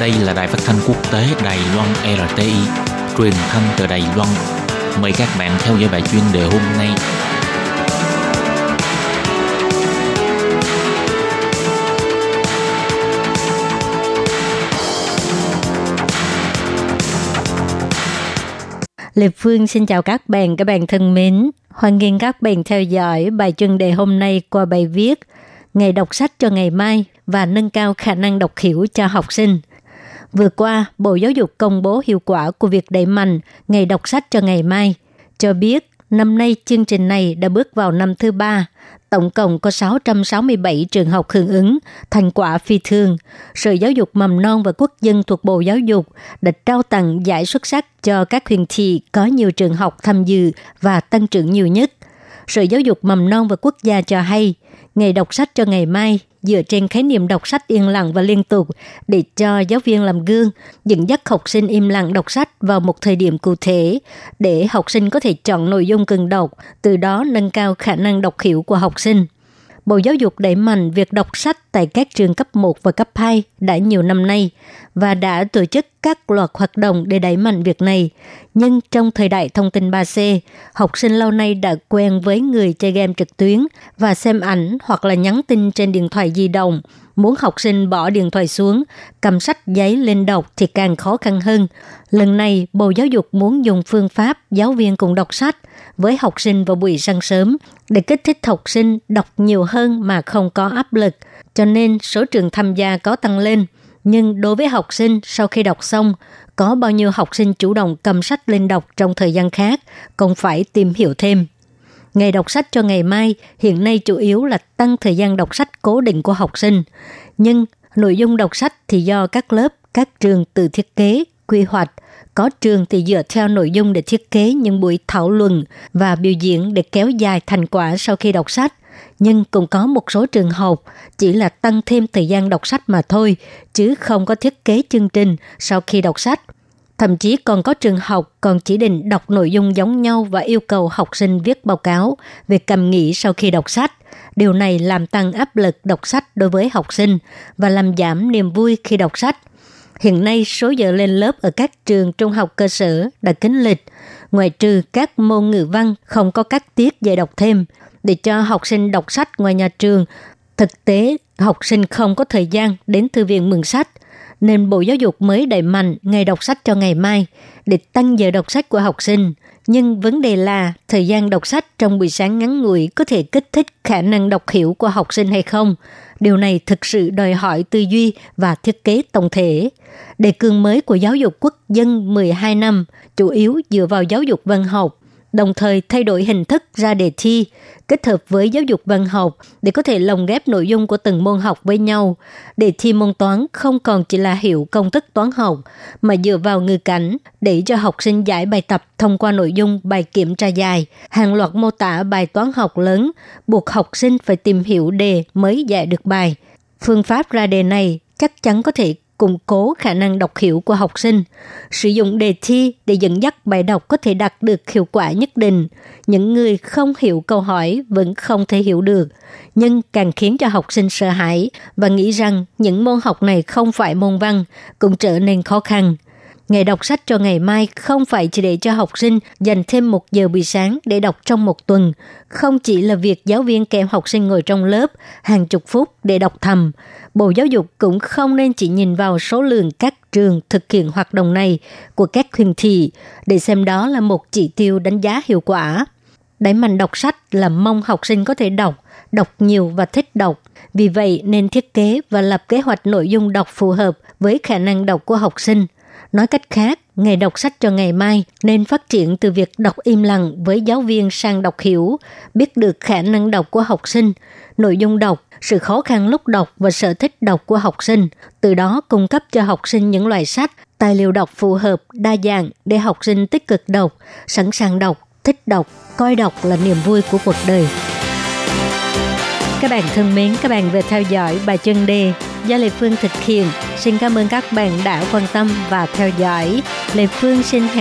Đây là đài phát thanh quốc tế Đài Loan RTI, truyền thanh từ Đài Loan. Mời các bạn theo dõi bài chuyên đề hôm nay. Lê Phương xin chào các bạn, các bạn thân mến. Hoan nghênh các bạn theo dõi bài chuyên đề hôm nay qua bài viết Ngày đọc sách cho ngày mai và nâng cao khả năng đọc hiểu cho học sinh. Vừa qua, Bộ Giáo dục công bố hiệu quả của việc đẩy mạnh Ngày đọc sách cho ngày mai, cho biết năm nay chương trình này đã bước vào năm thứ ba. Tổng cộng có 667 trường học hưởng ứng, thành quả phi thường. Sở Giáo dục Mầm non và Quốc dân thuộc Bộ Giáo dục đã trao tặng giải xuất sắc cho các huyện thị có nhiều trường học tham dự và tăng trưởng nhiều nhất. Sở Giáo dục Mầm non và Quốc gia cho hay, ngày đọc sách cho ngày mai dựa trên khái niệm đọc sách yên lặng và liên tục để cho giáo viên làm gương, dẫn dắt học sinh im lặng đọc sách vào một thời điểm cụ thể để học sinh có thể chọn nội dung cần đọc, từ đó nâng cao khả năng đọc hiểu của học sinh. Bộ Giáo dục đẩy mạnh việc đọc sách tại các trường cấp 1 và cấp 2 đã nhiều năm nay và đã tổ chức các loạt hoạt động để đẩy mạnh việc này. Nhưng trong thời đại thông tin 3C, học sinh lâu nay đã quen với người chơi game trực tuyến và xem ảnh hoặc là nhắn tin trên điện thoại di động. Muốn học sinh bỏ điện thoại xuống, cầm sách giấy lên đọc thì càng khó khăn hơn. Lần này, Bộ Giáo dục muốn dùng phương pháp giáo viên cùng đọc sách với học sinh vào buổi sáng sớm để kích thích học sinh đọc nhiều hơn mà không có áp lực. Cho nên số trường tham gia có tăng lên. Nhưng đối với học sinh sau khi đọc xong, có bao nhiêu học sinh chủ động cầm sách lên đọc trong thời gian khác, còn phải tìm hiểu thêm. Ngày đọc sách cho ngày mai hiện nay chủ yếu là tăng thời gian đọc sách cố định của học sinh. Nhưng nội dung đọc sách thì do các lớp, các trường tự thiết kế, quy hoạch. Có trường thì dựa theo nội dung để thiết kế những buổi thảo luận và biểu diễn để kéo dài thành quả sau khi đọc sách nhưng cũng có một số trường học chỉ là tăng thêm thời gian đọc sách mà thôi, chứ không có thiết kế chương trình sau khi đọc sách. Thậm chí còn có trường học còn chỉ định đọc nội dung giống nhau và yêu cầu học sinh viết báo cáo về cầm nghĩ sau khi đọc sách. Điều này làm tăng áp lực đọc sách đối với học sinh và làm giảm niềm vui khi đọc sách. Hiện nay, số giờ lên lớp ở các trường trung học cơ sở đã kính lịch, ngoài trừ các môn ngữ văn không có các tiết dạy đọc thêm – để cho học sinh đọc sách ngoài nhà trường. Thực tế, học sinh không có thời gian đến thư viện mượn sách, nên Bộ Giáo dục mới đẩy mạnh ngày đọc sách cho ngày mai để tăng giờ đọc sách của học sinh. Nhưng vấn đề là thời gian đọc sách trong buổi sáng ngắn ngủi có thể kích thích khả năng đọc hiểu của học sinh hay không. Điều này thực sự đòi hỏi tư duy và thiết kế tổng thể. Đề cương mới của giáo dục quốc dân 12 năm chủ yếu dựa vào giáo dục văn học đồng thời thay đổi hình thức ra đề thi, kết hợp với giáo dục văn học để có thể lồng ghép nội dung của từng môn học với nhau. Đề thi môn toán không còn chỉ là hiểu công thức toán học, mà dựa vào ngữ cảnh để cho học sinh giải bài tập thông qua nội dung bài kiểm tra dài, hàng loạt mô tả bài toán học lớn, buộc học sinh phải tìm hiểu đề mới giải được bài. Phương pháp ra đề này chắc chắn có thể củng cố khả năng đọc hiểu của học sinh. Sử dụng đề thi để dẫn dắt bài đọc có thể đạt được hiệu quả nhất định. Những người không hiểu câu hỏi vẫn không thể hiểu được, nhưng càng khiến cho học sinh sợ hãi và nghĩ rằng những môn học này không phải môn văn, cũng trở nên khó khăn. Ngày đọc sách cho ngày mai không phải chỉ để cho học sinh dành thêm một giờ buổi sáng để đọc trong một tuần. Không chỉ là việc giáo viên kèm học sinh ngồi trong lớp hàng chục phút để đọc thầm. Bộ Giáo dục cũng không nên chỉ nhìn vào số lượng các trường thực hiện hoạt động này của các khuyên thị để xem đó là một chỉ tiêu đánh giá hiệu quả. Đẩy mạnh đọc sách là mong học sinh có thể đọc, đọc nhiều và thích đọc. Vì vậy nên thiết kế và lập kế hoạch nội dung đọc phù hợp với khả năng đọc của học sinh – Nói cách khác, ngày đọc sách cho ngày mai nên phát triển từ việc đọc im lặng với giáo viên sang đọc hiểu, biết được khả năng đọc của học sinh, nội dung đọc, sự khó khăn lúc đọc và sở thích đọc của học sinh, từ đó cung cấp cho học sinh những loại sách, tài liệu đọc phù hợp, đa dạng để học sinh tích cực đọc, sẵn sàng đọc, thích đọc, coi đọc là niềm vui của cuộc đời. Các bạn thân mến, các bạn vừa theo dõi bài chân đề do Lê Phương thực hiện. Xin cảm ơn các bạn đã quan tâm và theo dõi. Lê Phương xin hẹn